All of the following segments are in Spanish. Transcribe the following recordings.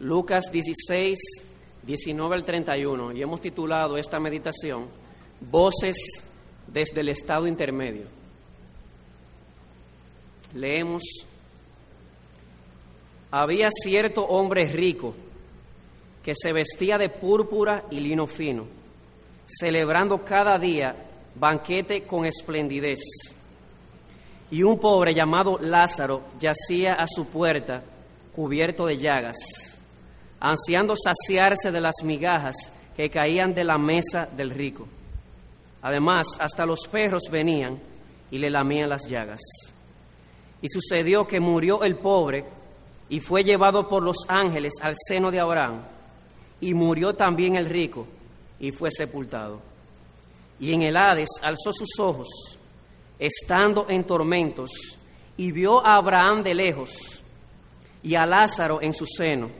Lucas 16, 19 al 31, y hemos titulado esta meditación Voces desde el estado intermedio. Leemos, había cierto hombre rico que se vestía de púrpura y lino fino, celebrando cada día banquete con esplendidez. Y un pobre llamado Lázaro yacía a su puerta, cubierto de llagas, ansiando saciarse de las migajas que caían de la mesa del rico. Además, hasta los perros venían y le lamían las llagas. Y sucedió que murió el pobre y fue llevado por los ángeles al seno de Abraham. Y murió también el rico y fue sepultado. Y en el Hades alzó sus ojos, estando en tormentos, y vio a Abraham de lejos y a Lázaro en su seno.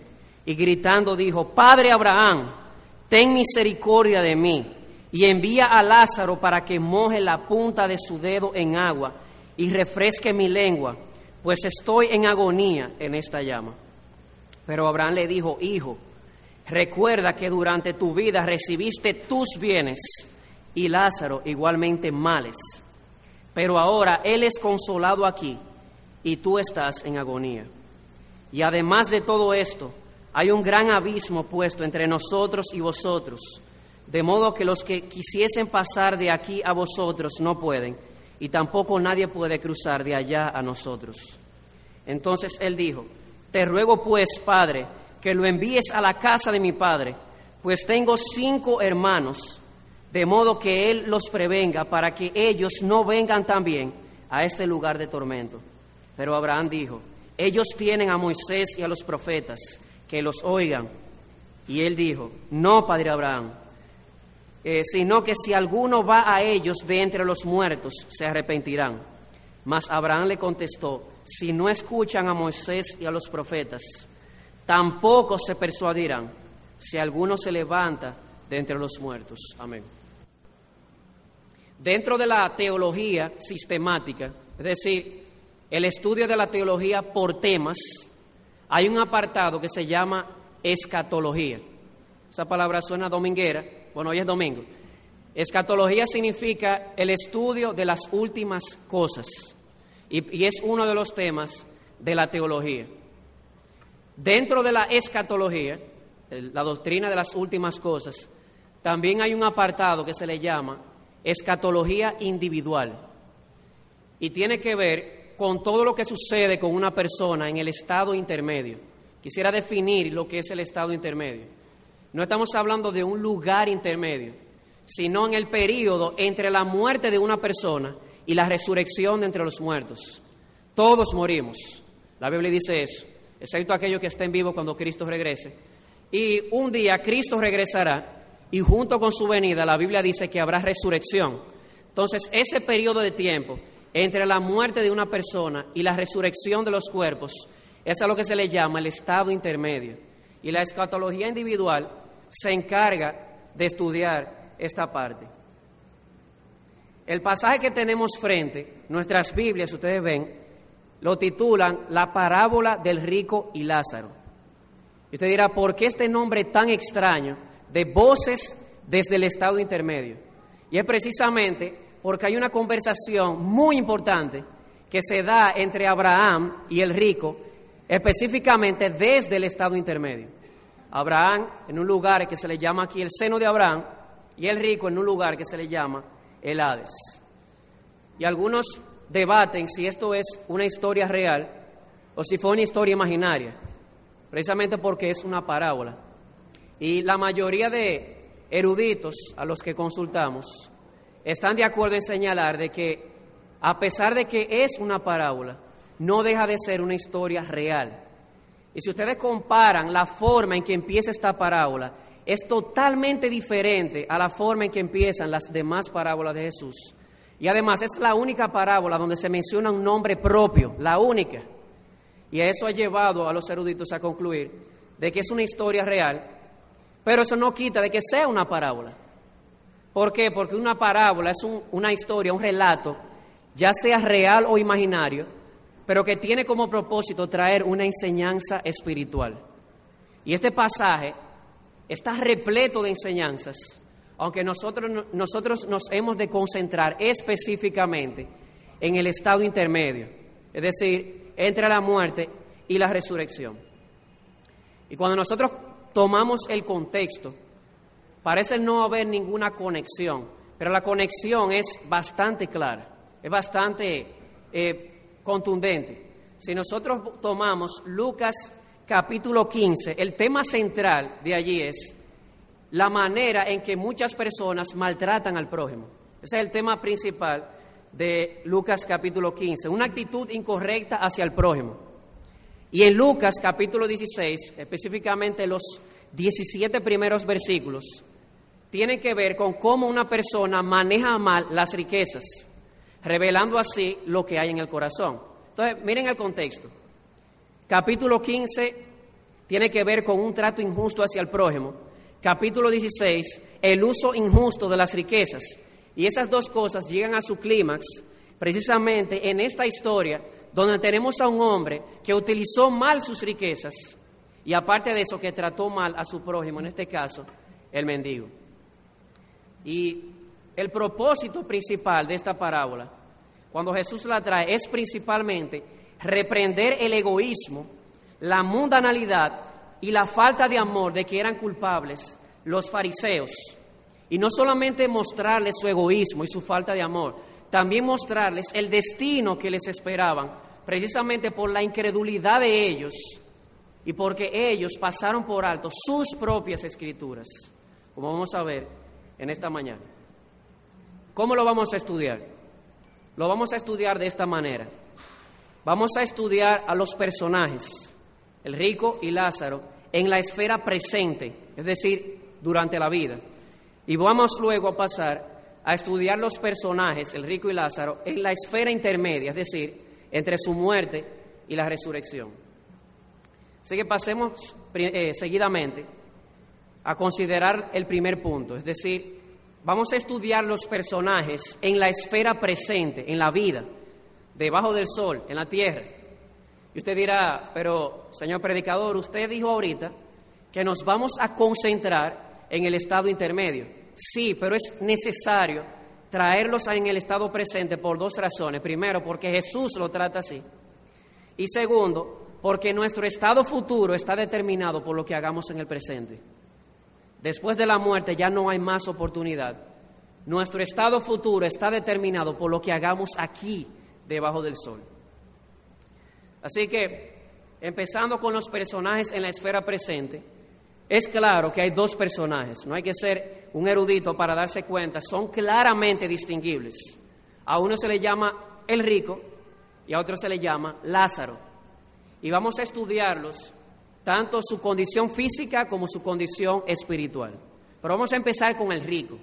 Y gritando dijo, Padre Abraham, ten misericordia de mí y envía a Lázaro para que moje la punta de su dedo en agua y refresque mi lengua, pues estoy en agonía en esta llama. Pero Abraham le dijo, Hijo, recuerda que durante tu vida recibiste tus bienes y Lázaro igualmente males, pero ahora él es consolado aquí y tú estás en agonía. Y además de todo esto, hay un gran abismo puesto entre nosotros y vosotros de modo que los que quisiesen pasar de aquí a vosotros no pueden, y tampoco nadie puede cruzar de allá a nosotros. Entonces él dijo, Te ruego pues, Padre, que lo envíes a la casa de mi Padre, pues tengo cinco hermanos, de modo que él los prevenga para que ellos no vengan también a este lugar de tormento. Pero Abraham dijo, Ellos tienen a Moisés y a los profetas, que los oigan. Y él dijo, No, Padre Abraham, eh, sino que si alguno va a ellos de entre los muertos, se arrepentirán. Mas Abraham le contestó, si no escuchan a Moisés y a los profetas, tampoco se persuadirán si alguno se levanta de entre los muertos. Amén. Dentro de la teología sistemática, es decir, el estudio de la teología por temas, hay un apartado que se llama escatología. Esa palabra suena dominguera, bueno, hoy es domingo. Escatología significa el estudio de las últimas cosas y, es uno de los temas de la teología. Dentro de la escatología, la doctrina de las últimas cosas, también hay un apartado que se le llama escatología individual y tiene que ver con todo lo que sucede con una persona en el estado intermedio. Quisiera definir lo que es el estado intermedio. No estamos hablando de un lugar intermedio, sino en el periodo entre la muerte de una persona y la resurrección de entre los muertos. Todos morimos. La Biblia dice eso, excepto aquellos que estén vivos cuando Cristo regrese. Y un día Cristo regresará y junto con su venida la Biblia dice que habrá resurrección. Entonces, ese periodo de tiempo entre la muerte de una persona y la resurrección de los cuerpos, es a lo que se le llama el estado intermedio. Y la escatología individual se encarga de estudiar esta parte. El pasaje que tenemos frente, nuestras Biblias, ustedes ven, lo titulan La parábola del rico y Lázaro. Y usted dirá, ¿por qué este nombre tan extraño de voces desde el estado intermedio? Y es precisamente porque hay una conversación muy importante que se da entre Abraham y el rico, específicamente desde el estado intermedio. Abraham en un lugar que se le llama aquí el seno de Abraham y el rico en un lugar que se le llama el Hades. Y algunos debaten si esto es una historia real o si fue una historia imaginaria, precisamente porque es una parábola. Y la mayoría de eruditos a los que consultamos están de acuerdo en señalar de que a pesar de que es una parábola, no deja de ser una historia real y si ustedes comparan la forma en que empieza esta parábola, es totalmente diferente a la forma en que empiezan las demás parábolas de Jesús. Y además es la única parábola donde se menciona un nombre propio, la única. Y eso ha llevado a los eruditos a concluir de que es una historia real, pero eso no quita de que sea una parábola. ¿Por qué? Porque una parábola es una historia, un relato, ya sea real o imaginario, pero que tiene como propósito traer una enseñanza espiritual. Y este pasaje está repleto de enseñanzas, aunque nosotros, nosotros nos hemos de concentrar específicamente en el estado intermedio, es decir, entre la muerte y la resurrección. Y cuando nosotros tomamos el contexto, parece no haber ninguna conexión, pero la conexión es bastante clara, es bastante eh, contundente. Si nosotros tomamos Lucas capítulo 15, el tema central de allí es la manera en que muchas personas maltratan al prójimo. Ese es el tema principal de Lucas capítulo 15, una actitud incorrecta hacia el prójimo. Y en Lucas capítulo 16, específicamente los 17 primeros versículos, tienen que ver con cómo una persona maneja mal las riquezas, revelando así lo que hay en el corazón. Entonces, miren el contexto. Capítulo 15 tiene que ver con un trato injusto hacia el prójimo. Capítulo 16, el uso injusto de las riquezas. Y esas dos cosas llegan a su clímax precisamente en esta historia donde tenemos a un hombre que utilizó mal sus riquezas y aparte de eso que trató mal a su prójimo, en este caso, el mendigo. Y el propósito principal de esta parábola cuando Jesús la trae, es principalmente reprender el egoísmo, la mundanalidad y la falta de amor de que eran culpables los fariseos. Y no solamente mostrarles su egoísmo y su falta de amor, también mostrarles el destino que les esperaban, precisamente por la incredulidad de ellos y porque ellos pasaron por alto sus propias escrituras, como vamos a ver en esta mañana. ¿Cómo lo vamos a estudiar? Lo vamos a estudiar de esta manera. Vamos a estudiar a los personajes, el rico y Lázaro, en la esfera presente, es decir, durante la vida. Y vamos luego a pasar a estudiar los personajes, el rico y Lázaro, en la esfera intermedia, es decir, entre su muerte y la resurrección. Así que pasemos eh, seguidamente a considerar el primer punto, es decir, Vamos a estudiar los personajes en la esfera presente, en la vida, debajo del sol, en la tierra. Y usted dirá, pero señor predicador, usted dijo ahorita que nos vamos a concentrar en el estado intermedio. Sí, pero es necesario traerlos en el estado presente por dos razones. Primero, porque Jesús lo trata así. Y segundo, porque nuestro estado futuro está determinado por lo que hagamos en el presente. Después de la muerte ya no hay más oportunidad. Nuestro estado futuro está determinado por lo que hagamos aquí, debajo del sol. Así que, empezando con los personajes en la esfera presente, es claro que hay dos personajes, no hay que ser un erudito para darse cuenta, son claramente distinguibles. A uno se le llama el rico y a otro se le llama Lázaro. Y vamos a estudiarlos tanto su condición física como su condición espiritual. Pero vamos a empezar con el rico.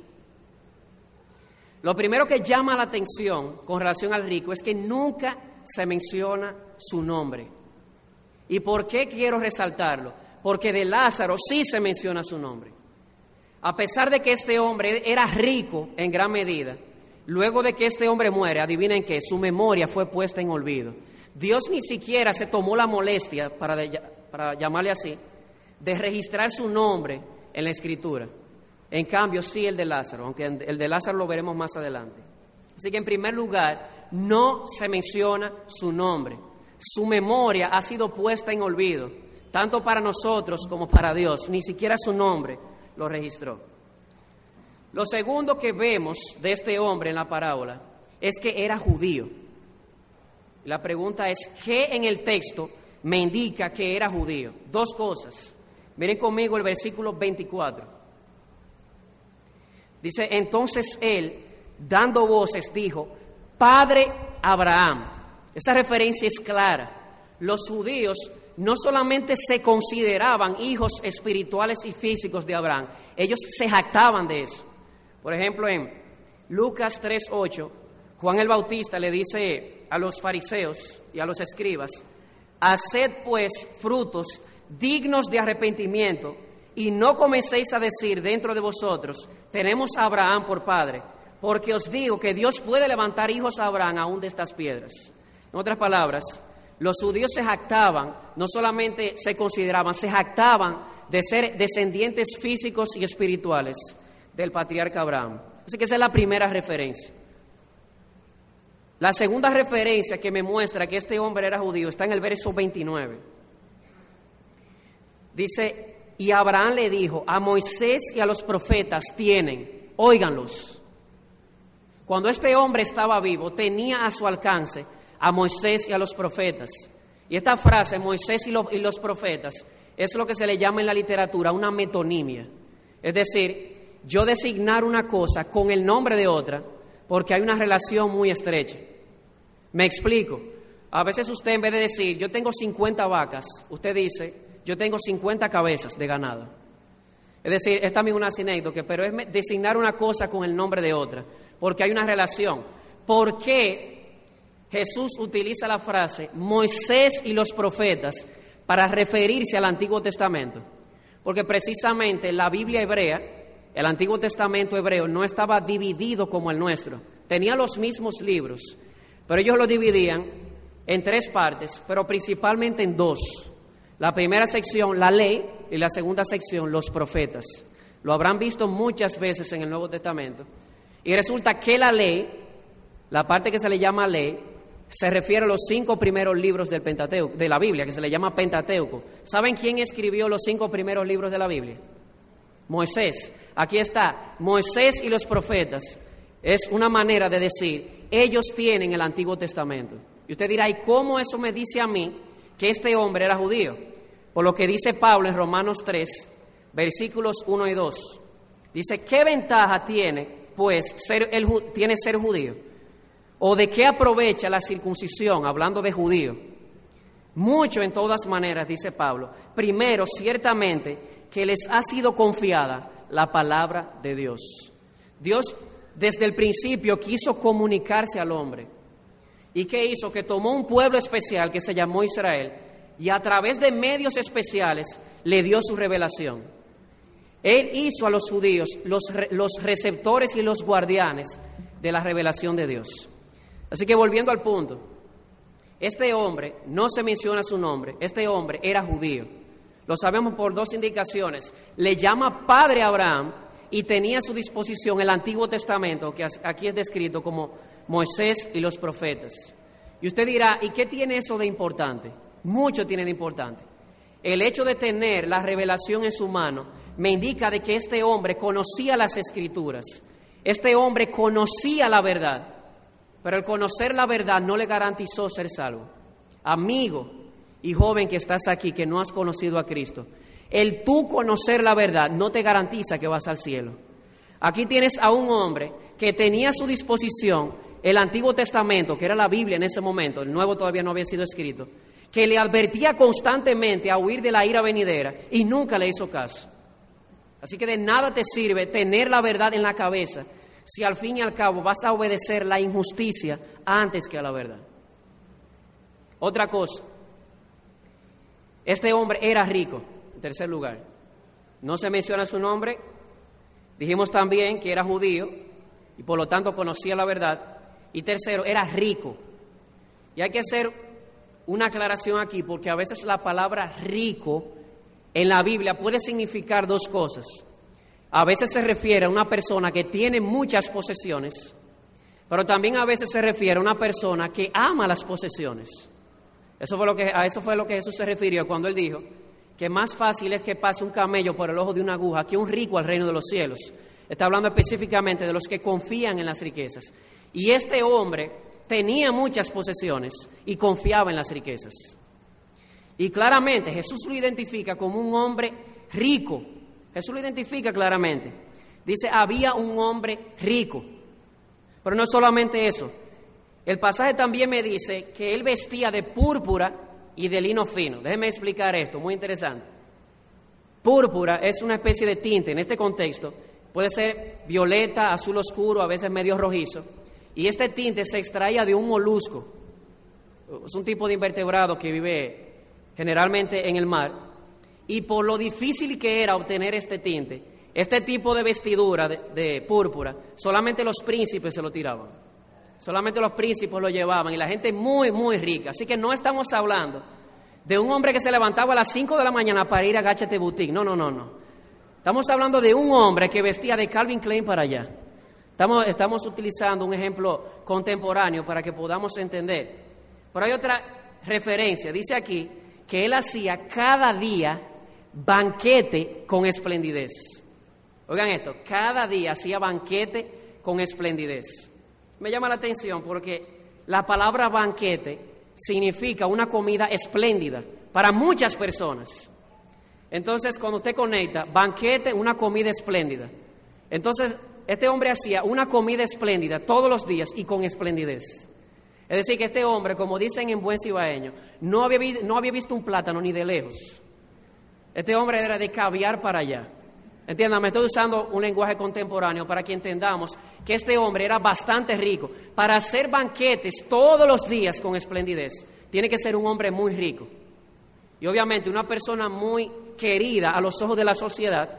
Lo primero que llama la atención con relación al rico es que nunca se menciona su nombre. ¿Y por qué quiero resaltarlo? Porque de Lázaro sí se menciona su nombre. A pesar de que este hombre era rico en gran medida, luego de que este hombre muere, adivinen que su memoria fue puesta en olvido. Dios ni siquiera se tomó la molestia para, para llamarle así, de registrar su nombre en la escritura. En cambio, sí el de Lázaro, aunque el de Lázaro lo veremos más adelante. Así que en primer lugar, no se menciona su nombre. Su memoria ha sido puesta en olvido, tanto para nosotros como para Dios. Ni siquiera su nombre lo registró. Lo segundo que vemos de este hombre en la parábola es que era judío. La pregunta es, ¿qué en el texto me indica que era judío. Dos cosas. Miren conmigo el versículo 24. Dice, entonces él, dando voces, dijo, Padre Abraham. Esa referencia es clara. Los judíos no solamente se consideraban hijos espirituales y físicos de Abraham, ellos se jactaban de eso. Por ejemplo, en Lucas 3.8, Juan el Bautista le dice a los fariseos y a los escribas, Haced pues frutos dignos de arrepentimiento y no comencéis a decir dentro de vosotros, tenemos a Abraham por padre, porque os digo que Dios puede levantar hijos a Abraham aún de estas piedras. En otras palabras, Los judíos se jactaban, no solamente se consideraban, se jactaban de ser descendientes físicos y espirituales del patriarca Abraham. Así que esa es la primera referencia. La segunda referencia que me muestra que este hombre era judío está en el verso 29. Dice, y Abraham le dijo, a Moisés y a los profetas tienen, óiganlos. Cuando este hombre estaba vivo, tenía a su alcance a Moisés y a los profetas. Y esta frase, Moisés y, y los profetas, es lo que se le llama en la literatura una metonimia. Es decir, yo designar una cosa con el nombre de otra porque hay una relación muy estrecha. Me explico. A veces usted en vez de decir, yo tengo 50 vacas, usted dice, yo tengo 50 cabezas de ganado. Es decir, es también una anécdota, pero es designar una cosa con el nombre de otra, porque hay una relación. ¿Por qué Jesús utiliza la frase Moisés y los profetas para referirse al Antiguo Testamento? Porque precisamente la Biblia hebrea, el Antiguo Testamento hebreo, no estaba dividido como el nuestro. Tenía los mismos libros, pero ellos lo dividían en tres partes, pero principalmente en dos. La primera sección, la ley, y la segunda sección, los profetas. Lo habrán visto muchas veces en el Nuevo Testamento. Y resulta que la ley, la parte que se le llama ley, se refiere a los cinco primeros libros del Pentateuco, de la Biblia, que se le llama Pentateuco. ¿Saben quién escribió los cinco primeros libros de la Biblia? Moisés. Aquí está, Moisés y los profetas. Es una manera de decir, ellos tienen el Antiguo Testamento. Y usted dirá, ¿y cómo eso me dice a mí que este hombre era judío? Por lo que dice Pablo en Romanos 3, versículos 1 y 2. Dice, ¿qué ventaja tiene, pues, ser, el, tiene ser judío? ¿O de qué aprovecha la circuncisión, hablando de judío? Mucho en todas maneras, dice Pablo. Primero, ciertamente, que les ha sido confiada la palabra de Dios. Dios desde el principio quiso comunicarse al hombre. ¿Y qué hizo? Que tomó un pueblo especial que se llamó Israel y a través de medios especiales le dio su revelación. Él hizo a los judíos los, los receptores y los guardianes de la revelación de Dios. Así que volviendo al punto, este hombre, no se menciona su nombre, este hombre era judío. Lo sabemos por dos indicaciones. Le llama padre Abraham y tenía a su disposición el Antiguo Testamento, que aquí es descrito como Moisés y los profetas. Y usted dirá, ¿y qué tiene eso de importante? Mucho tiene de importante. El hecho de tener la revelación en su mano me indica de que este hombre conocía las escrituras. Este hombre conocía la verdad, pero el conocer la verdad no le garantizó ser salvo. Amigo y joven que estás aquí, que no has conocido a Cristo, el tú conocer la verdad no te garantiza que vas al cielo. Aquí tienes a un hombre que tenía a su disposición el Antiguo Testamento, que era la Biblia en ese momento, el Nuevo todavía no había sido escrito, que le advertía constantemente a huir de la ira venidera y nunca le hizo caso. Así que de nada te sirve tener la verdad en la cabeza si al fin y al cabo vas a obedecer la injusticia antes que a la verdad. Otra cosa, este hombre era rico. En tercer lugar, no se menciona su nombre. Dijimos también que era judío y por lo tanto conocía la verdad. Y tercero, era rico. Y hay que hacer una aclaración aquí porque a veces la palabra rico en la Biblia puede significar dos cosas. A veces se refiere a una persona que tiene muchas posesiones, pero también a veces se refiere a una persona que ama las posesiones. Eso fue lo que, a eso fue lo que Jesús se refirió cuando él dijo que más fácil es que pase un camello por el ojo de una aguja que un rico al reino de los cielos. Está hablando específicamente de los que confían en las riquezas. Y este hombre tenía muchas posesiones y confiaba en las riquezas. Y claramente Jesús lo identifica como un hombre rico. Jesús lo identifica claramente. Dice, había un hombre rico. Pero no solamente eso. El pasaje también me dice que él vestía de púrpura y de lino fino. Déjeme explicar esto, muy interesante. Púrpura es una especie de tinte en este contexto. Puede ser violeta, azul oscuro, a veces medio rojizo. Y este tinte se extraía de un molusco. Es un tipo de invertebrado que vive generalmente en el mar. Y por lo difícil que era obtener este tinte, este tipo de vestidura de, de púrpura, solamente los príncipes se lo tiraban. Solamente los príncipes lo llevaban y la gente muy, muy rica. Así que no estamos hablando de un hombre que se levantaba a las 5 de la mañana para ir a Gachete Boutique. No, no, no, no. Estamos hablando de un hombre que vestía de Calvin Klein para allá. Estamos, estamos utilizando un ejemplo contemporáneo para que podamos entender. Pero hay otra referencia. Dice aquí que él hacía cada día banquete con esplendidez. Oigan esto, cada día hacía banquete con esplendidez. Me llama la atención porque la palabra banquete significa una comida espléndida para muchas personas. Entonces, cuando usted conecta, banquete, una comida espléndida. Entonces, este hombre hacía una comida espléndida todos los días y con esplendidez. Es decir, que este hombre, como dicen en buen cibaeño, no había, no había visto un plátano ni de lejos. Este hombre era de caviar para allá. Entiendan, me estoy usando un lenguaje contemporáneo para que entendamos que este hombre era bastante rico. Para hacer banquetes todos los días con esplendidez, tiene que ser un hombre muy rico. Y obviamente una persona muy querida a los ojos de la sociedad,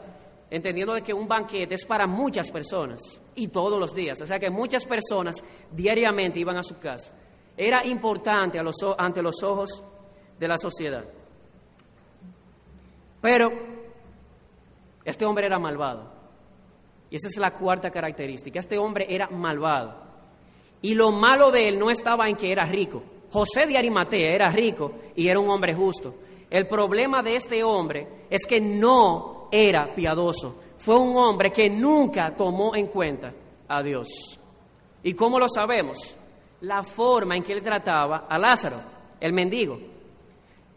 entendiendo de que un banquete es para muchas personas y todos los días. O sea que muchas personas diariamente iban a su casa. Era importante ante los ojos de la sociedad. Pero este hombre era malvado. Y esa es la cuarta característica. Este hombre era malvado. Y lo malo de él no estaba en que era rico. José de Arimatea era rico y era un hombre justo. El problema de este hombre es que no era piadoso. Fue un hombre que nunca tomó en cuenta a Dios. ¿Y cómo lo sabemos? La forma en que él trataba a Lázaro, el mendigo.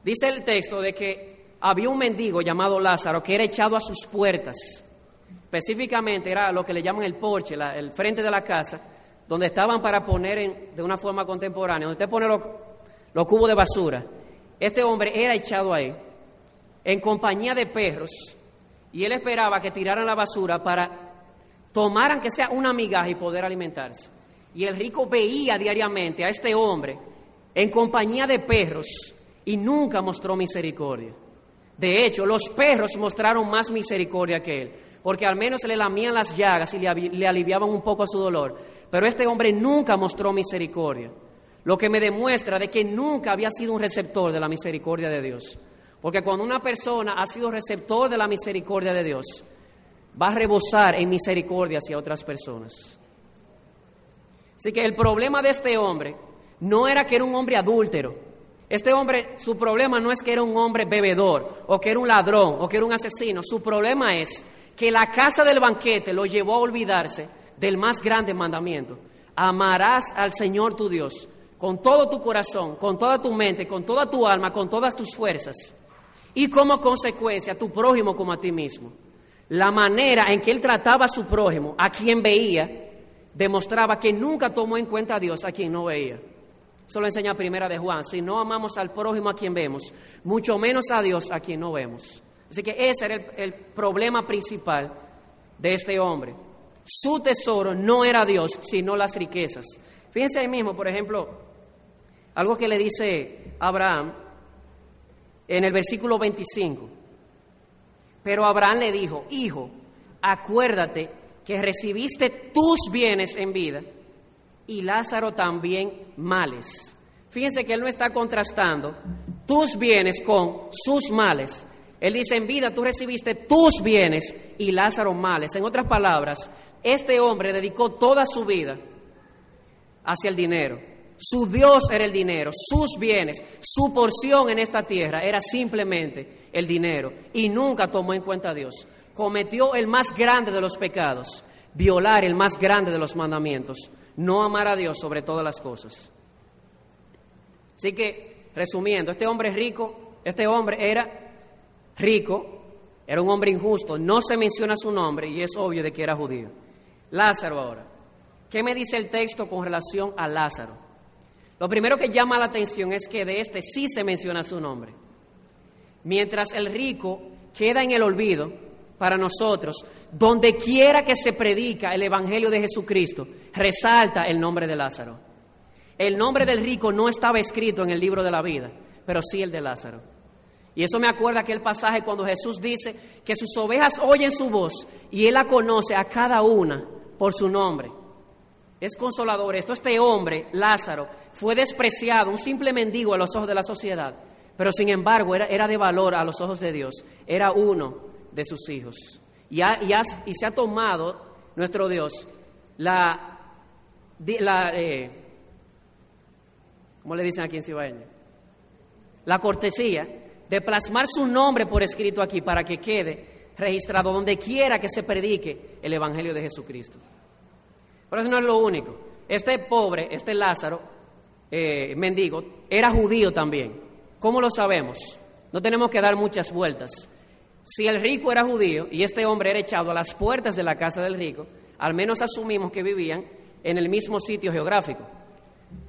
Dice el texto de que había un mendigo llamado Lázaro que era echado a sus puertas. Específicamente era lo que le llaman el porche, el frente de la casa, donde estaban para poner de una forma contemporánea, donde usted pone los, cubos de basura. Este hombre era echado ahí en compañía de perros y él esperaba que tiraran la basura para tomar aunque sea una migaja y poder alimentarse. Y el rico veía diariamente a este hombre en compañía de perros y nunca mostró misericordia. De hecho, los perros mostraron más misericordia que él, porque al menos le lamían las llagas y le, aliviaban un poco su dolor. Pero este hombre nunca mostró misericordia, lo que me demuestra de que nunca había sido un receptor de la misericordia de Dios. Porque cuando una persona ha sido receptor de la misericordia de Dios, va a rebosar en misericordia hacia otras personas. Así que el problema de este hombre no era que era un hombre adúltero, este hombre, su problema no es que era un hombre bebedor, o que era un ladrón, o que era un asesino. Su problema es que la casa del banquete lo llevó a olvidarse del más grande mandamiento. Amarás al Señor tu Dios con todo tu corazón, con toda tu mente, con toda tu alma, con todas tus fuerzas. Y como consecuencia, a tu prójimo como a ti mismo. La manera en que él trataba a su prójimo, a quien veía, demostraba que nunca tomó en cuenta a Dios a quien no veía. Eso lo enseña Primera de Juan. Si no amamos al prójimo a quien vemos, mucho menos a Dios a quien no vemos. Así que ese era el, problema principal de este hombre. Su tesoro no era Dios, sino las riquezas. Fíjense ahí mismo, por ejemplo, algo que le dice Abraham en el versículo 25. Pero Abraham le dijo, hijo, acuérdate que recibiste tus bienes en vida y Lázaro también males. Fíjense que él no está contrastando tus bienes con sus males. Él dice, en vida tú recibiste tus bienes y Lázaro males. En otras palabras, este hombre dedicó toda su vida hacia el dinero. Su Dios era el dinero, sus bienes, su porción en esta tierra era simplemente el dinero y nunca tomó en cuenta a Dios. Cometió el más grande de los pecados, violar el más grande de los mandamientos no amar a Dios sobre todas las cosas. Así que, resumiendo, este hombre rico, este hombre era rico, era un hombre injusto, no se menciona su nombre y es obvio de que era judío. Lázaro ahora, ¿qué me dice el texto con relación a Lázaro? Lo primero que llama la atención es que de este sí se menciona su nombre. Mientras el rico queda en el olvido, para nosotros, donde quiera que se predica el Evangelio de Jesucristo, resalta el nombre de Lázaro. El nombre del rico no estaba escrito en el libro de la vida, pero sí el de Lázaro. Y eso me acuerda aquel pasaje cuando Jesús dice que sus ovejas oyen su voz y Él la conoce a cada una por su nombre. Es consolador esto. Este hombre, Lázaro, fue despreciado, un simple mendigo a los ojos de la sociedad, pero sin embargo era, era de valor a los ojos de Dios. Era uno de sus hijos. Y, y, se ha tomado nuestro Dios la, la eh, ¿cómo le dicen aquí en Cibaeño? La cortesía de plasmar su nombre por escrito aquí para que quede registrado donde quiera que se predique el Evangelio de Jesucristo. Pero eso no es lo único. Este pobre, este Lázaro, eh, mendigo, era judío también. ¿Cómo lo sabemos? No tenemos que dar muchas vueltas. Si el rico era judío y este hombre era echado a las puertas de la casa del rico, al menos asumimos que vivían en el mismo sitio geográfico.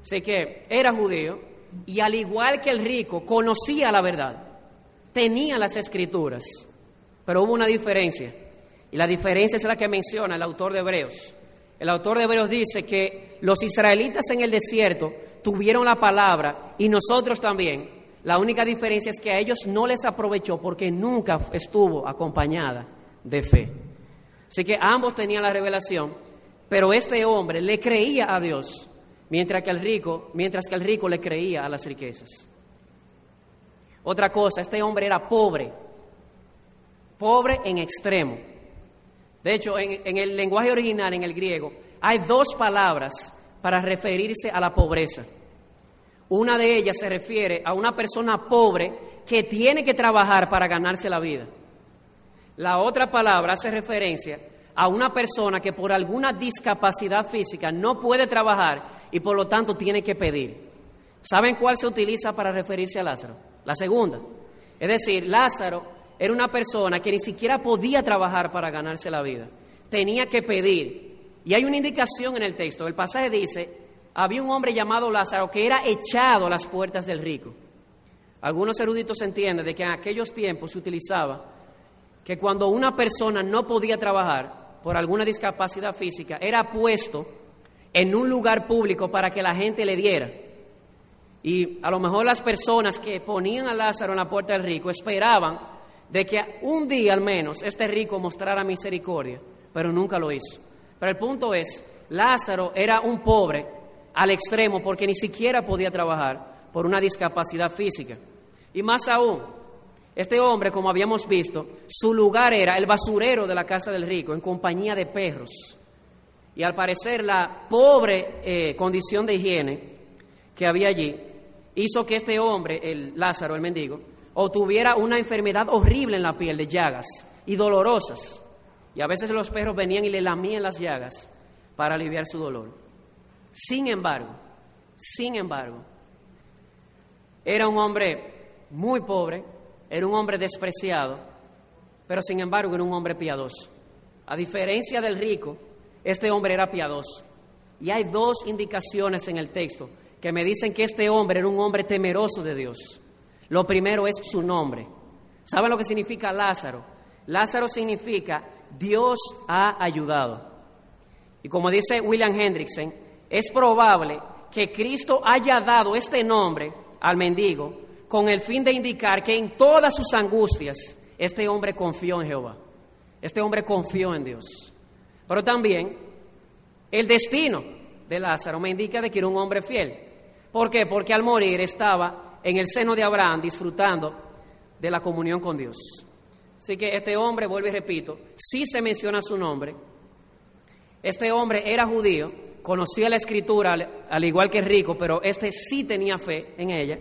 Así que era judío y al igual que el rico conocía la verdad, tenía las escrituras, pero hubo una diferencia. Y la diferencia es la que menciona el autor de Hebreos. El autor de Hebreos dice que los israelitas en el desierto tuvieron la palabra y nosotros también. La única diferencia es que a ellos no les aprovechó porque nunca estuvo acompañada de fe. Así que ambos tenían la revelación, pero este hombre le creía a Dios, mientras que el rico, mientras que el rico le creía a las riquezas. Otra cosa, este hombre era pobre, pobre en extremo. De hecho, en, el lenguaje original, en el griego, hay dos palabras para referirse a la pobreza. Una de ellas se refiere a una persona pobre que tiene que trabajar para ganarse la vida. La otra palabra hace referencia a una persona que por alguna discapacidad física no puede trabajar y por lo tanto tiene que pedir. ¿Saben cuál se utiliza para referirse a Lázaro? La segunda. Es decir, Lázaro era una persona que ni siquiera podía trabajar para ganarse la vida. Tenía que pedir. Y hay una indicación en el texto. El pasaje dice, había un hombre llamado Lázaro que era echado a las puertas del rico. Algunos eruditos entienden de que en aquellos tiempos se utilizaba que cuando una persona no podía trabajar por alguna discapacidad física, era puesto en un lugar público para que la gente le diera. Y a lo mejor las personas que ponían a Lázaro en la puerta del rico esperaban de que un día al menos este rico mostrara misericordia, pero nunca lo hizo. Pero el punto es, Lázaro era un pobre al extremo porque ni siquiera podía trabajar por una discapacidad física. Y más aún, este hombre, como habíamos visto, su lugar era el basurero de la casa del rico en compañía de perros. Y al parecer la pobre eh, condición de higiene que había allí hizo que este hombre, el Lázaro, el mendigo, o tuviera una enfermedad horrible en la piel de llagas y dolorosas. Y a veces los perros venían y le lamían las llagas para aliviar su dolor. Sin embargo, sin embargo, era un hombre muy pobre, era un hombre despreciado, pero sin embargo era un hombre piadoso. A diferencia del rico, este hombre era piadoso. Y hay dos indicaciones en el texto que me dicen que este hombre era un hombre temeroso de Dios. Lo primero es su nombre. ¿Saben lo que significa Lázaro? Lázaro significa Dios ha ayudado. Y como dice William Hendrickson, es probable que Cristo haya dado este nombre al mendigo con el fin de indicar que en todas sus angustias este hombre confió en Jehová. Este hombre confió en Dios. Pero también el destino de Lázaro me indica de que era un hombre fiel. ¿Por qué? Porque al morir estaba en el seno de Abraham disfrutando de la comunión con Dios. Así que este hombre, vuelvo y repito, sí se menciona su nombre. Este hombre era judío, conocía la escritura al, igual que rico, pero este sí tenía fe en ella.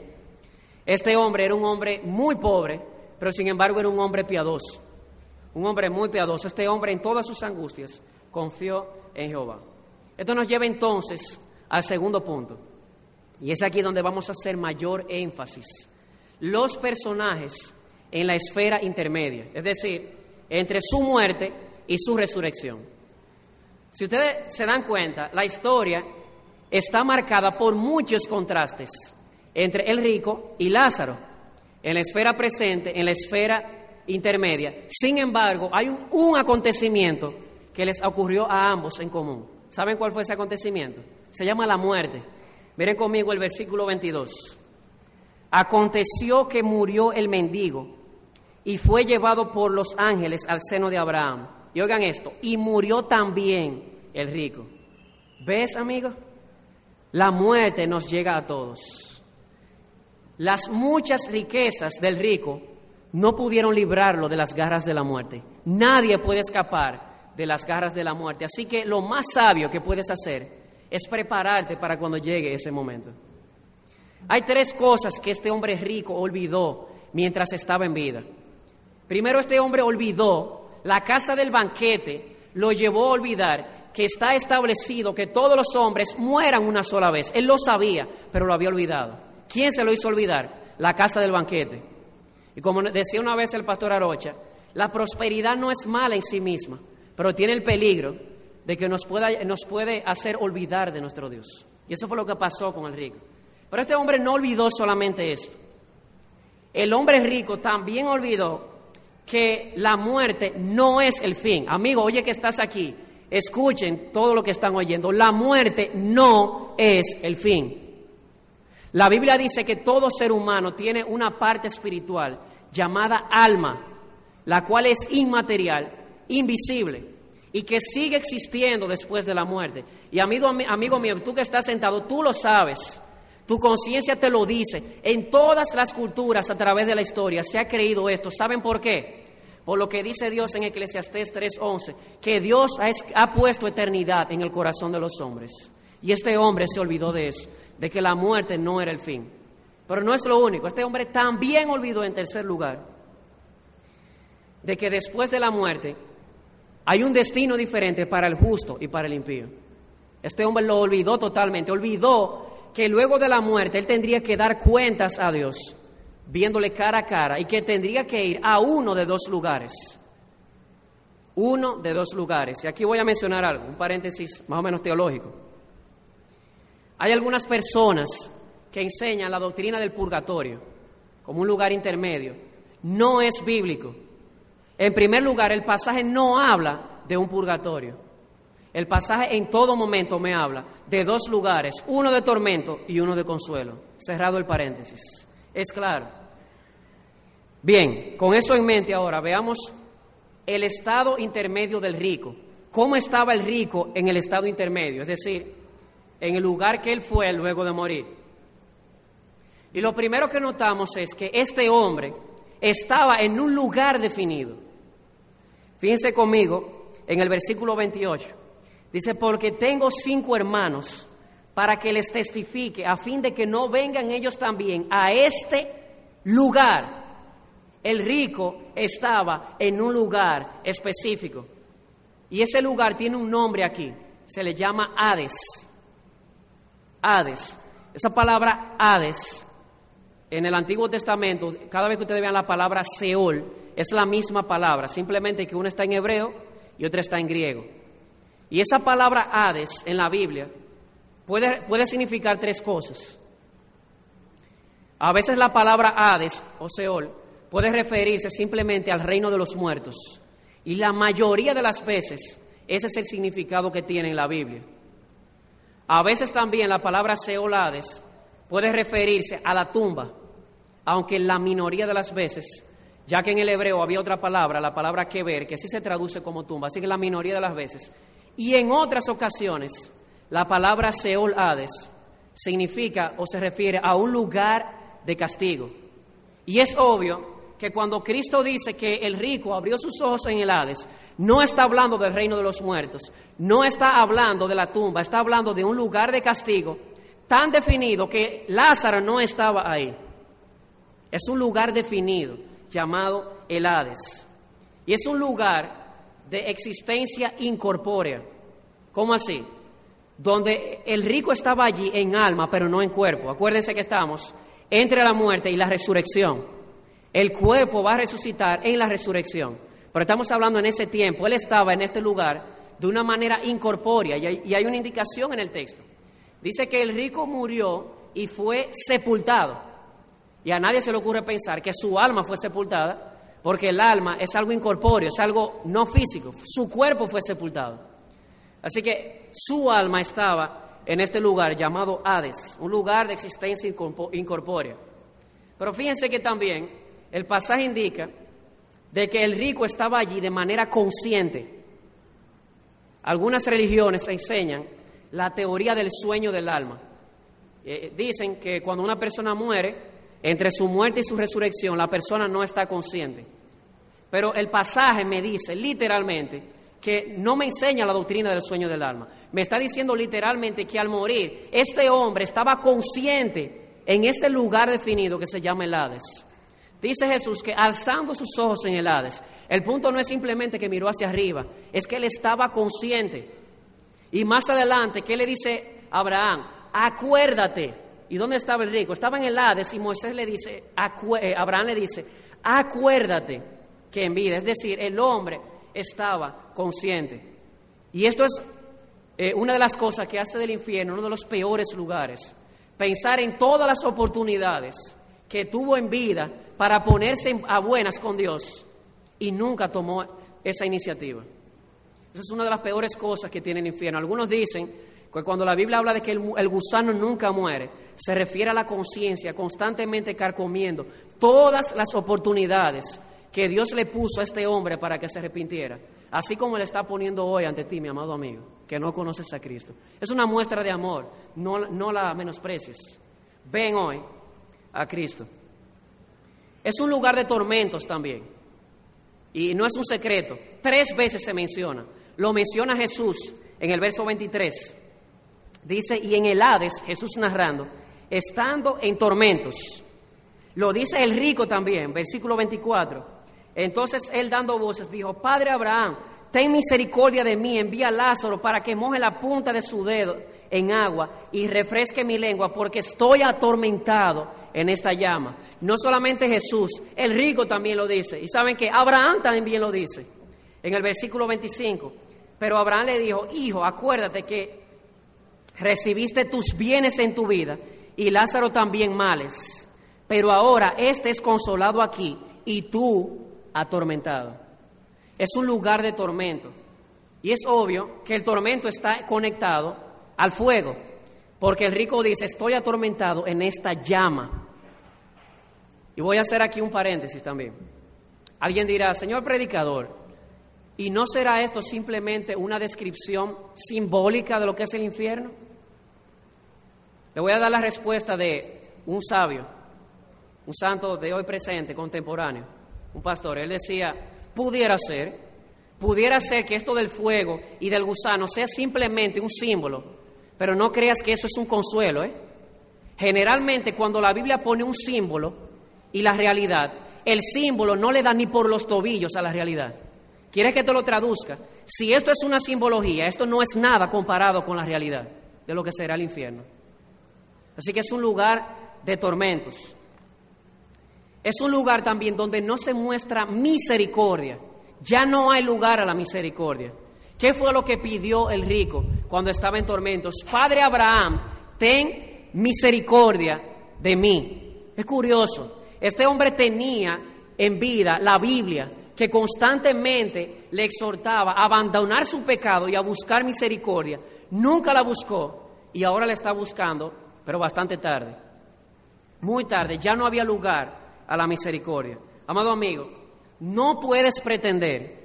Este hombre era un hombre muy pobre, pero sin embargo era un hombre piadoso. Un hombre muy piadoso. Este hombre en todas sus angustias confió en Jehová. Esto nos lleva entonces al segundo punto. Y es aquí donde vamos a hacer mayor énfasis. Los personajes en la esfera intermedia, es decir, entre su muerte y su resurrección. Si ustedes se dan cuenta, la historia está marcada por muchos contrastes entre el rico y Lázaro, en la esfera presente, en la esfera intermedia. Sin embargo, hay un, acontecimiento que les ocurrió a ambos en común. ¿Saben cuál fue ese acontecimiento? Se llama la muerte. Miren conmigo el versículo 22. Aconteció que murió el mendigo y fue llevado por los ángeles al seno de Abraham. Y oigan esto, y murió también el rico. ¿Ves, amigo? La muerte nos llega a todos. Las muchas riquezas del rico no pudieron librarlo de las garras de la muerte. Nadie puede escapar de las garras de la muerte. Así que lo más sabio que puedes hacer es prepararte para cuando llegue ese momento. Hay tres cosas que este hombre rico olvidó mientras estaba en vida. Primero, este hombre olvidó la casa del banquete, lo llevó a olvidar que está establecido que todos los hombres mueran una sola vez. Él lo sabía, pero lo había olvidado. ¿Quién se lo hizo olvidar? La casa del banquete. Y como decía una vez el pastor Arocha, la prosperidad no es mala en sí misma, pero tiene el peligro de que nos, pueda, nos puede hacer olvidar de nuestro Dios. Y eso fue lo que pasó con el rico. Pero este hombre no olvidó solamente esto. El hombre rico también olvidó que la muerte no es el fin. Amigo, oye que estás aquí, escuchen todo lo que están oyendo. La muerte no es el fin. La Biblia dice que todo ser humano tiene una parte espiritual llamada alma, la cual es inmaterial, invisible y que sigue existiendo después de la muerte. Y amigo, amigo mío, tú que estás sentado, tú lo sabes. Tu conciencia te lo dice. En todas las culturas a través de la historia se ha creído esto. ¿Saben por qué? Por lo que dice Dios en Eclesiastés 3:11, que Dios ha, ha puesto eternidad en el corazón de los hombres. Y este hombre se olvidó de eso, de que la muerte no era el fin. Pero no es lo único. Este hombre también olvidó en tercer lugar de que después de la muerte hay un destino diferente para el justo y para el impío. Este hombre lo olvidó totalmente, olvidó que luego de la muerte él tendría que dar cuentas a Dios, viéndole cara a cara, y que tendría que ir a uno de dos lugares. Uno de dos lugares. Y aquí voy a mencionar algo, un paréntesis más o menos teológico. Hay algunas personas que enseñan la doctrina del purgatorio como un lugar intermedio. No es bíblico. En primer lugar, el pasaje no habla de un purgatorio. El pasaje en todo momento me habla de dos lugares, uno de tormento y uno de consuelo. Cerrado el paréntesis. Es claro. Bien, con eso en mente ahora veamos el estado intermedio del rico. ¿Cómo estaba el rico en el estado intermedio? Es decir, en el lugar que él fue luego de morir. Y lo primero que notamos es que este hombre estaba en un lugar definido. Fíjense conmigo en el versículo 28. Dice, porque tengo cinco hermanos para que les testifique, a fin de que no vengan ellos también a este lugar. El rico estaba en un lugar específico. Y ese lugar tiene un nombre aquí. Se le llama Hades. Hades. Esa palabra Hades, en el Antiguo Testamento, cada vez que ustedes vean la palabra Seol, es la misma palabra, simplemente que una está en hebreo y otra está en griego. Y esa palabra Hades en la Biblia puede, puede significar tres cosas. A veces la palabra Hades o Seol puede referirse simplemente al reino de los muertos. Y la mayoría de las veces ese es el significado que tiene en la Biblia. A veces también la palabra Seol Hades puede referirse a la tumba, aunque la minoría de las veces, ya que en el hebreo había otra palabra, la palabra que ver, que sí se traduce como tumba, así que la minoría de las veces y en otras ocasiones, la palabra Seol Hades significa o se refiere a un lugar de castigo. Y es obvio que cuando Cristo dice que el rico abrió sus ojos en el Hades, no está hablando del reino de los muertos, no está hablando de la tumba, está hablando de un lugar de castigo tan definido que Lázaro no estaba ahí. Es un lugar definido llamado el Hades. Y es un lugar de existencia incorpórea. ¿Cómo así? Donde el rico estaba allí en alma, pero no en cuerpo. Acuérdense que estamos entre la muerte y la resurrección. El cuerpo va a resucitar en la resurrección. Pero estamos hablando en ese tiempo. Él estaba en este lugar de una manera incorpórea y hay, una indicación en el texto. Dice que el rico murió y fue sepultado. Y a nadie se le ocurre pensar que su alma fue sepultada porque el alma es algo incorpóreo, es algo no físico. Su cuerpo fue sepultado. Así que su alma estaba en este lugar llamado Hades, un lugar de existencia incorpórea. Pero fíjense que también el pasaje indica de que el rico estaba allí de manera consciente. Algunas religiones enseñan la teoría del sueño del alma. Eh, dicen que cuando una persona muere, entre su muerte y su resurrección, la persona no está consciente. Pero el pasaje me dice literalmente que no me enseña la doctrina del sueño del alma. Me está diciendo literalmente que al morir, este hombre estaba consciente en este lugar definido que se llama el Hades. Dice Jesús que alzando sus ojos en el Hades, el punto no es simplemente que miró hacia arriba, es que él estaba consciente. Y más adelante, ¿qué le dice Abraham? Acuérdate. ¿Y dónde estaba el rico? Estaba en el Hades y Moisés le dice, eh, Abraham le dice, acuérdate que en vida, es decir, el hombre estaba consciente. Y esto es eh, una de las cosas que hace del infierno uno de los peores lugares. Pensar en todas las oportunidades que tuvo en vida para ponerse a buenas con Dios y nunca tomó esa iniciativa. Esa es una de las peores cosas que tiene el infierno. Algunos dicen cuando la Biblia habla de que el, gusano nunca muere, se refiere a la conciencia constantemente carcomiendo todas las oportunidades que Dios le puso a este hombre para que se arrepintiera, así como le está poniendo hoy ante ti, mi amado amigo, que no conoces a Cristo. Es una muestra de amor, no, no la menosprecies. Ven hoy a Cristo. Es un lugar de tormentos también. Y no es un secreto. Tres veces se menciona. Lo menciona Jesús en el verso 23. Dice, y en el Hades, Jesús narrando, estando en tormentos. Lo dice el rico también, versículo 24. Entonces él dando voces dijo, Padre Abraham, ten misericordia de mí, envía a Lázaro para que moje la punta de su dedo en agua y refresque mi lengua, porque estoy atormentado en esta llama. No solamente Jesús, el rico también lo dice. Y saben que Abraham también lo dice en el versículo 25. Pero Abraham le dijo, hijo, acuérdate que recibiste tus bienes en tu vida y Lázaro también males. Pero ahora este es consolado aquí y tú atormentado. Es un lugar de tormento. Y es obvio que el tormento está conectado al fuego, porque el rico dice, estoy atormentado en esta llama. Y voy a hacer aquí un paréntesis también. Alguien dirá, Señor predicador, ¿y no será esto simplemente una descripción simbólica de lo que es el infierno? Le voy a dar la respuesta de un sabio, un santo de hoy presente, contemporáneo, un pastor. Él decía, pudiera ser, pudiera ser que esto del fuego y del gusano sea simplemente un símbolo, pero no creas que eso es un consuelo. ¿eh? Generalmente cuando la Biblia pone un símbolo y la realidad, el símbolo no le da ni por los tobillos a la realidad. ¿Quieres que te lo traduzca? Si esto es una simbología, esto no es nada comparado con la realidad de lo que será el infierno. Así que es un lugar de tormentos. Es un lugar también donde no se muestra misericordia. Ya no hay lugar a la misericordia. ¿Qué fue lo que pidió el rico cuando estaba en tormentos? Padre Abraham, ten misericordia de mí. Es curioso. Este hombre tenía en vida la Biblia que constantemente le exhortaba a abandonar su pecado y a buscar misericordia. Nunca la buscó y ahora la está buscando, pero bastante tarde. Muy tarde, ya no había lugar a la misericordia. Amado amigo, no puedes pretender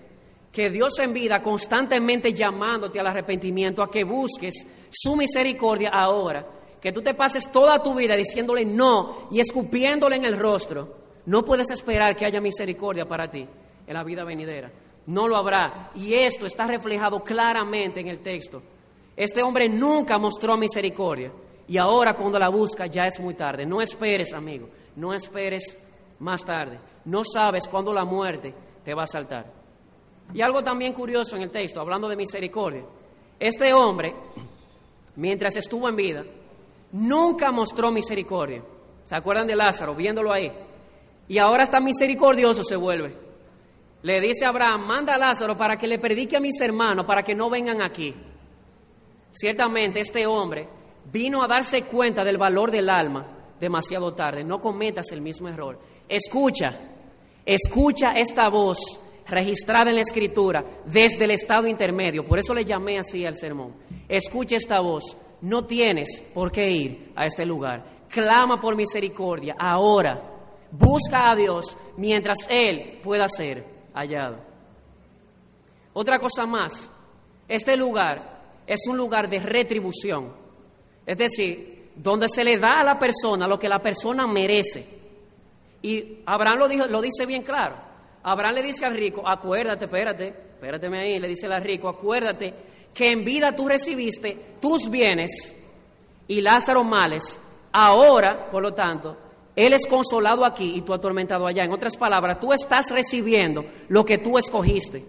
que Dios en vida constantemente llamándote al arrepentimiento, a que busques su misericordia ahora, que tú te pases toda tu vida diciéndole no y escupiéndole en el rostro, no puedes esperar que haya misericordia para ti en la vida venidera. No lo habrá. Y esto está reflejado claramente en el texto. Este hombre nunca mostró misericordia. Y ahora cuando la busca ya es muy tarde. No esperes, amigo. No esperes más tarde. No sabes cuándo la muerte te va a saltar. Y algo también curioso en el texto, hablando de misericordia. Este hombre, mientras estuvo en vida, nunca mostró misericordia. ¿Se acuerdan de Lázaro, viéndolo ahí? Y ahora está misericordioso se vuelve. Le dice a Abraham, manda a Lázaro para que le predique a mis hermanos, para que no vengan aquí. Ciertamente este hombre vino a darse cuenta del valor del alma demasiado tarde. No cometas el mismo error. Escucha, escucha esta voz registrada en la escritura desde el estado intermedio. Por eso le llamé así al sermón. Escucha esta voz. No tienes por qué ir a este lugar. Clama por misericordia ahora. Busca a Dios mientras Él pueda ser hallado. Otra cosa más. Este lugar es un lugar de retribución. Es decir, donde se le da a la persona lo que la persona merece. Y Abraham lo, dijo, lo dice bien claro. Abraham le dice al rico, acuérdate, espérate, espérate ahí, le dice al rico, acuérdate que en vida tú recibiste tus bienes y Lázaro males. Ahora, por lo tanto, él es consolado aquí y tú atormentado allá. En otras palabras, tú estás recibiendo lo que tú escogiste.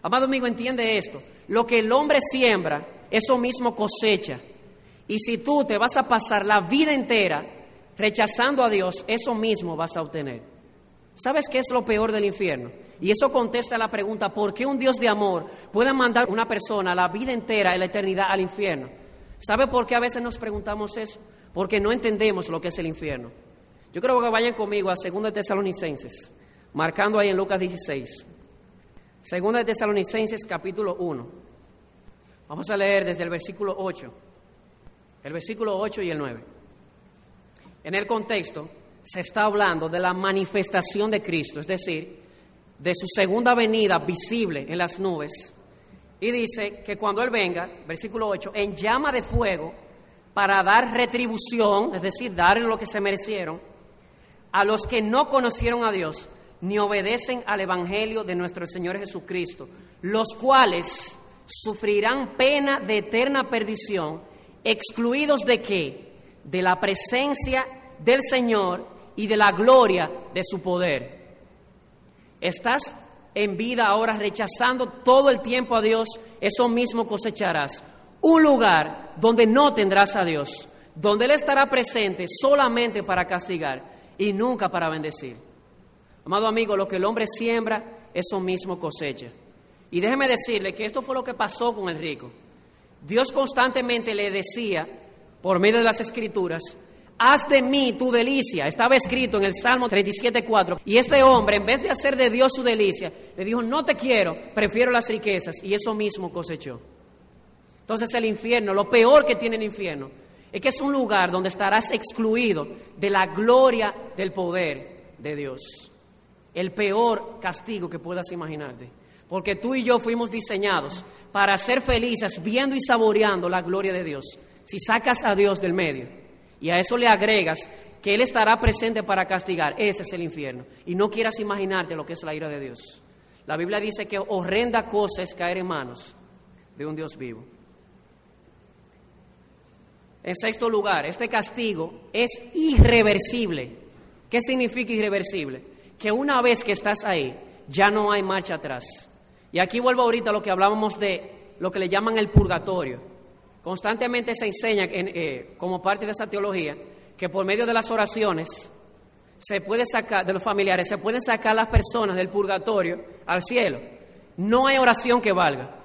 Amado amigo, entiende esto. Lo que el hombre siembra, eso mismo cosecha. Y si tú te vas a pasar la vida entera rechazando a Dios, eso mismo vas a obtener. ¿Sabes qué es lo peor del infierno? Y eso contesta la pregunta, ¿por qué un Dios de amor puede mandar a una persona la vida entera, la eternidad al infierno? ¿Sabe por qué a veces nos preguntamos eso? Porque no entendemos lo que es el infierno. Yo creo que vayan conmigo a 2 de Tesalonicenses, marcando ahí en Lucas 16. Segunda de Tesalonicenses capítulo 1. Vamos a leer desde el versículo 8. El versículo 8 y el 9. En el contexto se está hablando de la manifestación de Cristo, es decir, de su segunda venida visible en las nubes. Y dice que cuando Él venga, versículo 8, en llama de fuego, para dar retribución, es decir, dar lo que se merecieron, a los que no conocieron a Dios ni obedecen al Evangelio de nuestro Señor Jesucristo, los cuales sufrirán pena de eterna perdición, excluidos de qué? De la presencia del Señor y de la gloria de su poder. Estás en vida ahora rechazando todo el tiempo a Dios, eso mismo cosecharás. Un lugar donde no tendrás a Dios, donde Él estará presente solamente para castigar y nunca para bendecir. Amado amigo, lo que el hombre siembra, eso mismo cosecha. Y déjeme decirle que esto fue lo que pasó con el rico. Dios constantemente le decía, por medio de las escrituras, haz de mí tu delicia. Estaba escrito en el Salmo 37.4. Y este hombre, en vez de hacer de Dios su delicia, le dijo, no te quiero, prefiero las riquezas. Y eso mismo cosechó. Entonces el infierno, lo peor que tiene el infierno, es que es un lugar donde estarás excluido de la gloria del poder de Dios el peor castigo que puedas imaginarte. Porque tú y yo fuimos diseñados para ser felices viendo y saboreando la gloria de Dios. Si sacas a Dios del medio y a eso le agregas que Él estará presente para castigar, ese es el infierno. Y no quieras imaginarte lo que es la ira de Dios. La Biblia dice que horrenda cosa es caer en manos de un Dios vivo. En sexto lugar, este castigo es irreversible. ¿Qué significa irreversible? que una vez que estás ahí, ya no hay marcha atrás. Y aquí vuelvo ahorita a lo que hablábamos de lo que le llaman el purgatorio. Constantemente se enseña eh, como parte de esa teología que por medio de las oraciones se puede sacar, de los familiares, se pueden sacar las personas del purgatorio al cielo. No hay oración que valga.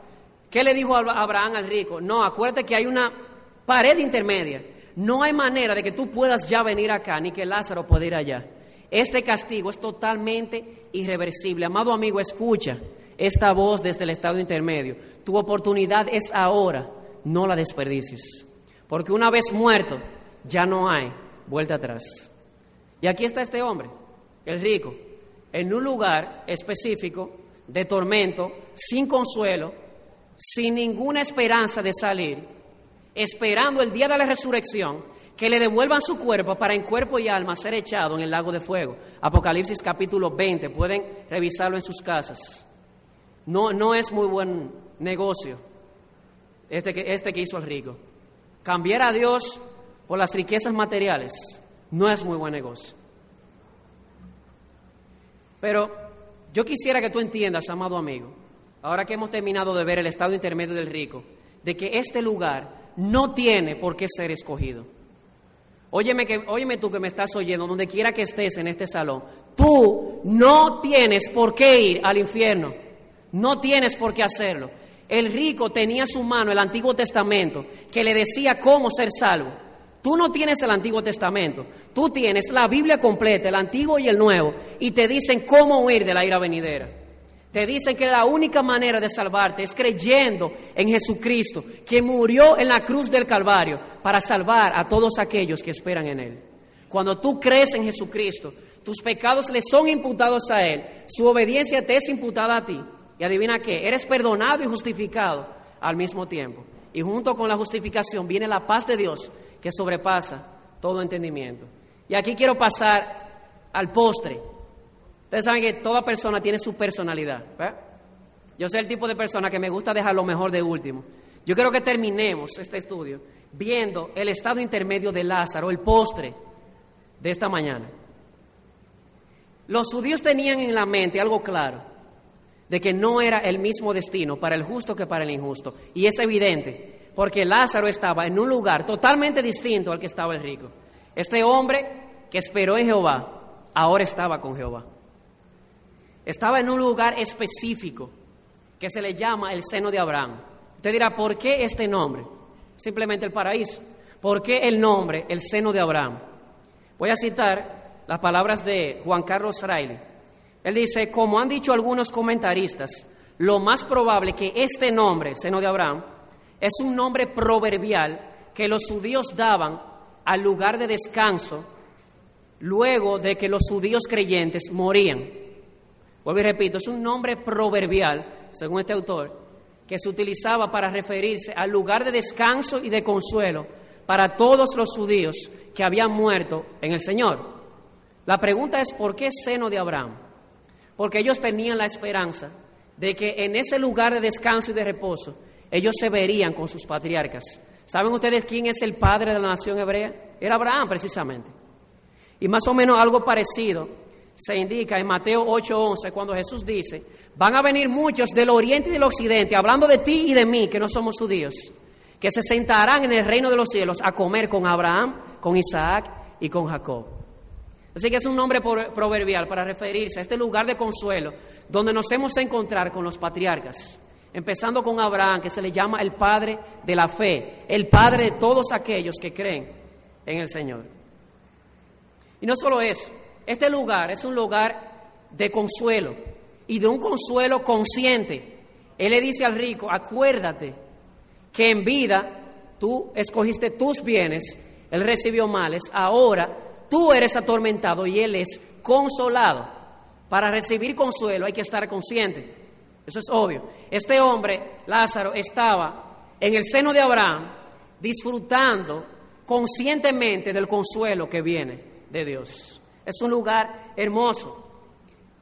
¿Qué le dijo Abraham al rico? No, acuérdate que hay una pared intermedia. No hay manera de que tú puedas ya venir acá, ni que Lázaro pueda ir allá. Este castigo es totalmente irreversible. Amado amigo, escucha esta voz desde el estado intermedio. Tu oportunidad es ahora, no la desperdicies. Porque una vez muerto, ya no hay vuelta atrás. Y aquí está este hombre, el rico, en un lugar específico de tormento, sin consuelo, sin ninguna esperanza de salir, esperando el día de la resurrección que le devuelvan su cuerpo para en cuerpo y alma ser echado en el lago de fuego. Apocalipsis capítulo 20, pueden revisarlo en sus casas. No, no es muy buen negocio este que, este que hizo el rico. Cambiar a Dios por las riquezas materiales no es muy buen negocio. Pero yo quisiera que tú entiendas, amado amigo, ahora que hemos terminado de ver el estado intermedio del rico, de que este lugar no tiene por qué ser escogido. Óyeme, que, óyeme tú que me estás oyendo, donde quiera que estés en este salón, tú no tienes por qué ir al infierno, no tienes por qué hacerlo. El rico tenía en su mano el Antiguo Testamento que le decía cómo ser salvo. Tú no tienes el Antiguo Testamento, tú tienes la Biblia completa, el Antiguo y el Nuevo, y te dicen cómo huir de la ira venidera. Te dicen que la única manera de salvarte es creyendo en Jesucristo, que murió en la cruz del Calvario para salvar a todos aquellos que esperan en Él. Cuando tú crees en Jesucristo, tus pecados le son imputados a Él, su obediencia te es imputada a ti. Y adivina qué, eres perdonado y justificado al mismo tiempo. Y junto con la justificación viene la paz de Dios que sobrepasa todo entendimiento. Y aquí quiero pasar al postre. Ustedes saben que toda persona tiene su personalidad. Yo soy el tipo de persona que me gusta dejar lo mejor de último. Yo quiero que terminemos este estudio viendo el estado intermedio de Lázaro, el postre de esta mañana. Los judíos tenían en la mente algo claro, de que no era el mismo destino para el justo que para el injusto. Y es evidente, porque Lázaro estaba en un lugar totalmente distinto al que estaba el rico. Este hombre que esperó en Jehová, ahora estaba con Jehová. Estaba en un lugar específico que se le llama el seno de Abraham. Usted dirá, ¿por qué este nombre? Simplemente el paraíso. ¿Por qué el nombre, el seno de Abraham? Voy a citar las palabras de Juan Carlos Riley. Él dice, como han dicho algunos comentaristas, lo más probable que este nombre, seno de Abraham, es un nombre proverbial que los judíos daban al lugar de descanso luego de que los judíos creyentes morían. Vuelvo y repito, es un nombre proverbial, según este autor, que se utilizaba para referirse al lugar de descanso y de consuelo para todos los judíos que habían muerto en el Señor. La pregunta es, ¿por qué seno de Abraham? Porque ellos tenían la esperanza de que en ese lugar de descanso y de reposo ellos se verían con sus patriarcas. ¿Saben ustedes quién es el padre de la nación hebrea? Era Abraham precisamente. Y más o menos algo parecido se indica en Mateo 8:11 cuando Jesús dice, van a venir muchos del oriente y del occidente, hablando de ti y de mí, que no somos judíos, que se sentarán en el reino de los cielos a comer con Abraham, con Isaac y con Jacob. Así que es un nombre proverbial para referirse a este lugar de consuelo donde nos hemos de encontrar con los patriarcas, empezando con Abraham, que se le llama el padre de la fe, el padre de todos aquellos que creen en el Señor. Y no solo eso, este lugar es un lugar de consuelo y de un consuelo consciente. Él le dice al rico, acuérdate que en vida tú escogiste tus bienes, él recibió males, ahora tú eres atormentado y él es consolado. Para recibir consuelo hay que estar consciente, eso es obvio. Este hombre, Lázaro, estaba en el seno de Abraham disfrutando conscientemente del consuelo que viene de Dios. Es un lugar hermoso.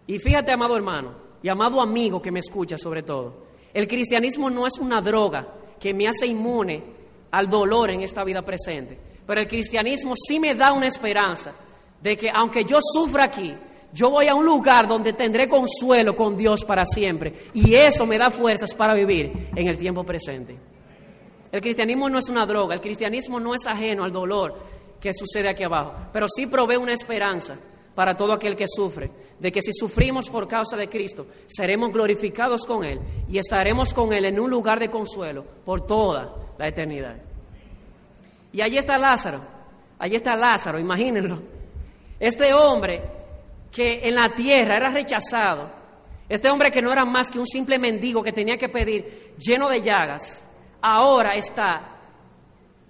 Y fíjate, amado hermano, y amado amigo que me escucha sobre todo, el cristianismo no es una droga que me hace inmune al dolor en esta vida presente. Pero el cristianismo sí me da una esperanza de que aunque yo sufra aquí, yo voy a un lugar donde tendré consuelo con Dios para siempre. Y eso me da fuerzas para vivir en el tiempo presente. El cristianismo no es una droga, el cristianismo no es ajeno al dolor que sucede aquí abajo, pero sí provee una esperanza para todo aquel que sufre, de que si sufrimos por causa de Cristo, seremos glorificados con Él y estaremos con Él en un lugar de consuelo por toda la eternidad. Y allí está Lázaro, allí está Lázaro, imagínenlo. Este hombre que en la tierra era rechazado, este hombre que no era más que un simple mendigo que tenía que pedir lleno de llagas, ahora está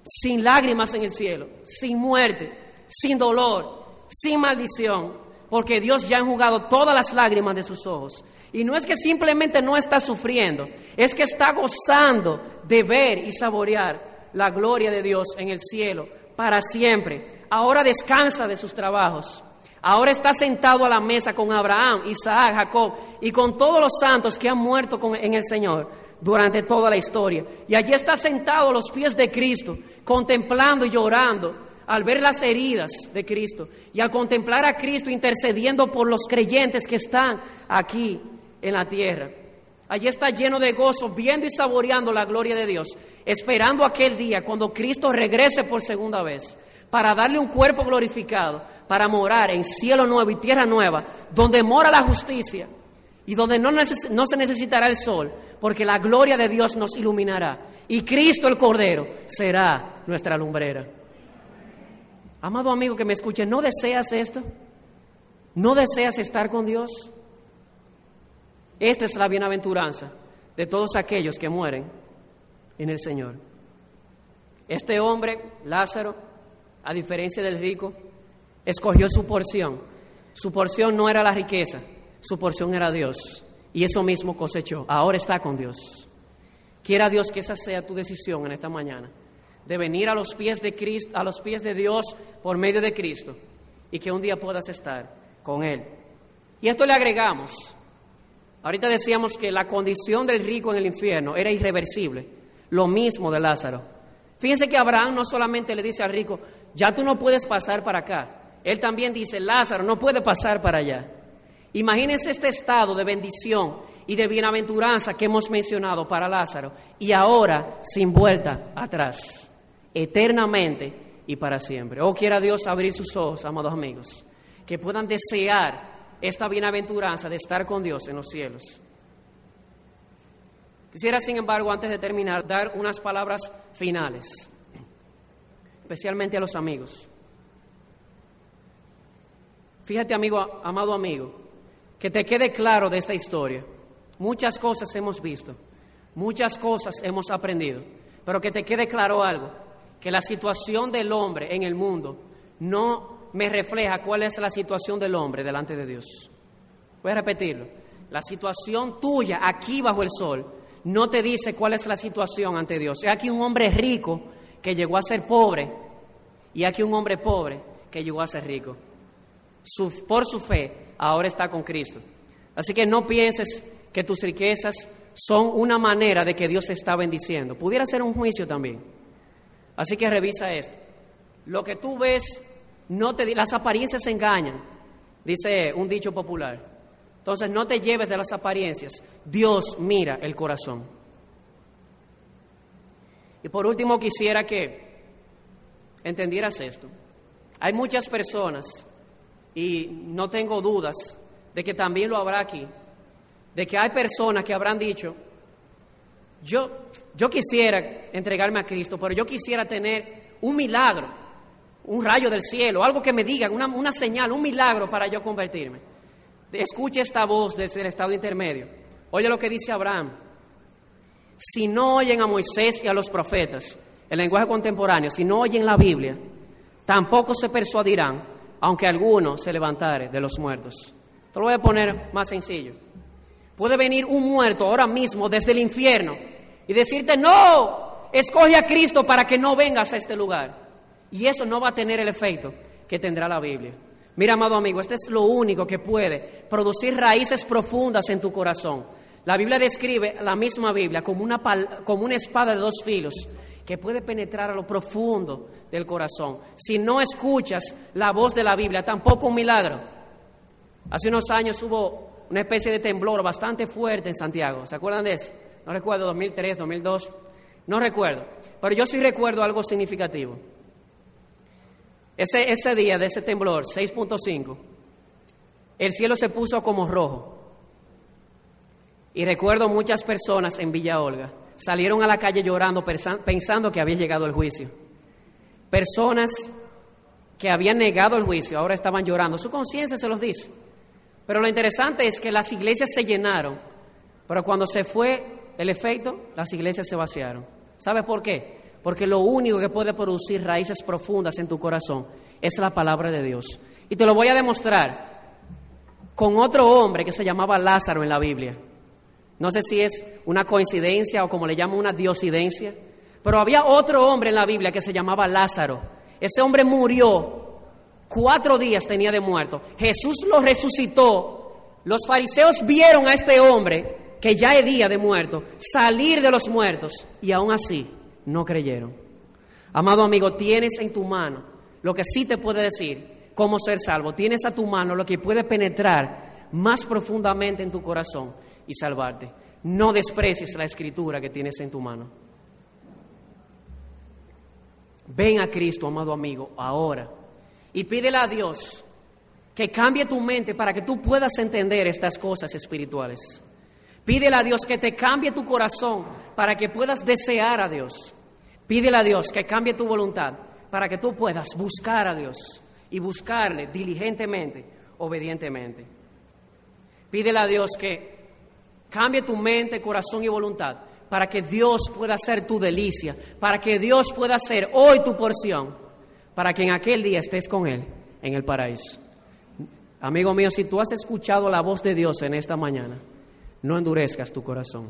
sin lágrimas en el cielo, sin muerte, sin dolor, sin maldición, porque Dios ya ha enjugado todas las lágrimas de sus ojos. Y no es que simplemente no está sufriendo, es que está gozando de ver y saborear la gloria de Dios en el cielo para siempre. Ahora descansa de sus trabajos. Ahora está sentado a la mesa con Abraham, Isaac, Jacob y con todos los santos que han muerto en el Señor durante toda la historia. Y allí está sentado a los pies de Cristo, contemplando y llorando al ver las heridas de Cristo y al contemplar a Cristo intercediendo por los creyentes que están aquí en la tierra. Allí está lleno de gozo, viendo y saboreando la gloria de Dios, esperando aquel día cuando Cristo regrese por segunda vez para darle un cuerpo glorificado, para morar en cielo nuevo y tierra nueva, donde mora la justicia y donde no, no se necesitará el sol, porque la gloria de Dios nos iluminará y Cristo el Cordero será nuestra lumbrera. Amado amigo que me escuche, ¿no deseas esto? ¿No deseas estar con Dios? Esta es la bienaventuranza de todos aquellos que mueren en el Señor. Este hombre, Lázaro, a diferencia del rico, escogió su porción. Su porción no era la riqueza, su porción era Dios. Y eso mismo cosechó. Ahora está con Dios. Quiera Dios que esa sea tu decisión en esta mañana, de venir a los pies de Cristo, a los pies de Dios por medio de Cristo y que un día puedas estar con Él. Y esto le agregamos. Ahorita decíamos que la condición del rico en el infierno era irreversible. Lo mismo de Lázaro. Fíjense que Abraham no solamente le dice al rico, ya tú no puedes pasar para acá. Él también dice, Lázaro no puede pasar para allá. Imagínense este estado de bendición y de bienaventuranza que hemos mencionado para Lázaro y ahora sin vuelta atrás, eternamente y para siempre. Oh, quiera Dios abrir sus ojos, amados amigos, que puedan desear esta bienaventuranza de estar con Dios en los cielos. Quisiera, sin embargo, antes de terminar, dar unas palabras finales, especialmente a los amigos. Fíjate, amigo, amado amigo, que te quede claro de esta historia. Muchas cosas hemos visto, muchas cosas hemos aprendido, pero que te quede claro algo, que la situación del hombre en el mundo no me refleja cuál es la situación del hombre delante de Dios. Voy a repetirlo. La situación tuya aquí bajo el sol no te dice cuál es la situación ante Dios. Es aquí un hombre rico que llegó a ser pobre y aquí un hombre pobre que llegó a ser rico por su fe, ahora está con Cristo. Así que no pienses que tus riquezas son una manera de que Dios te está bendiciendo. Pudiera ser un juicio también. Así que revisa esto. Lo que tú ves, no te, las apariencias engañan, dice un dicho popular. Entonces no te lleves de las apariencias. Dios mira el corazón. Y por último quisiera que entendieras esto. Hay muchas personas y no tengo dudas de que también lo habrá aquí, de que hay personas que habrán dicho, yo, yo quisiera entregarme a Cristo, pero yo quisiera tener un milagro, un rayo del cielo, algo que me diga, una, una señal, un milagro para yo convertirme. Escuche esta voz desde el estado intermedio. Oye lo que dice Abraham. Si no oyen a Moisés y a los profetas, el lenguaje contemporáneo, si no oyen la Biblia, tampoco se persuadirán aunque alguno se levantare de los muertos. Te lo voy a poner más sencillo. Puede venir un muerto ahora mismo desde el infierno y decirte, no, escoge a Cristo para que no vengas a este lugar. Y eso no va a tener el efecto que tendrá la Biblia. Mira, amado amigo, este es lo único que puede producir raíces profundas en tu corazón. La Biblia describe la misma Biblia como una, como una espada de dos filos que puede penetrar a lo profundo del corazón. Si no escuchas la voz de la Biblia, tampoco un milagro. Hace unos años hubo una especie de temblor bastante fuerte en Santiago. ¿Se acuerdan de eso? No recuerdo, 2003, 2002, no recuerdo. Pero yo sí recuerdo algo significativo. Ese, ese día de ese temblor, 6.5, el cielo se puso como rojo. Y recuerdo muchas personas en Villa Olga salieron a la calle llorando pensando que había llegado el juicio. Personas que habían negado el juicio ahora estaban llorando. Su conciencia se los dice. Pero lo interesante es que las iglesias se llenaron, pero cuando se fue el efecto, las iglesias se vaciaron. ¿Sabes por qué? Porque lo único que puede producir raíces profundas en tu corazón es la palabra de Dios. Y te lo voy a demostrar con otro hombre que se llamaba Lázaro en la Biblia. No sé si es una coincidencia o como le llamo una diosidencia, pero había otro hombre en la Biblia que se llamaba Lázaro. Ese hombre murió, cuatro días tenía de muerto. Jesús lo resucitó. Los fariseos vieron a este hombre, que ya es día de muerto, salir de los muertos y aún así no creyeron. Amado amigo, tienes en tu mano lo que sí te puede decir cómo ser salvo. Tienes a tu mano lo que puede penetrar más profundamente en tu corazón y salvarte. No desprecies la escritura que tienes en tu mano. Ven a Cristo, amado amigo, ahora y pídele a Dios que cambie tu mente para que tú puedas entender estas cosas espirituales. Pídele a Dios que te cambie tu corazón para que puedas desear a Dios. Pídele a Dios que cambie tu voluntad para que tú puedas buscar a Dios y buscarle diligentemente, obedientemente. Pídele a Dios que Cambia tu mente, corazón y voluntad para que Dios pueda ser tu delicia, para que Dios pueda ser hoy tu porción, para que en aquel día estés con Él en el paraíso. Amigo mío, si tú has escuchado la voz de Dios en esta mañana, no endurezcas tu corazón.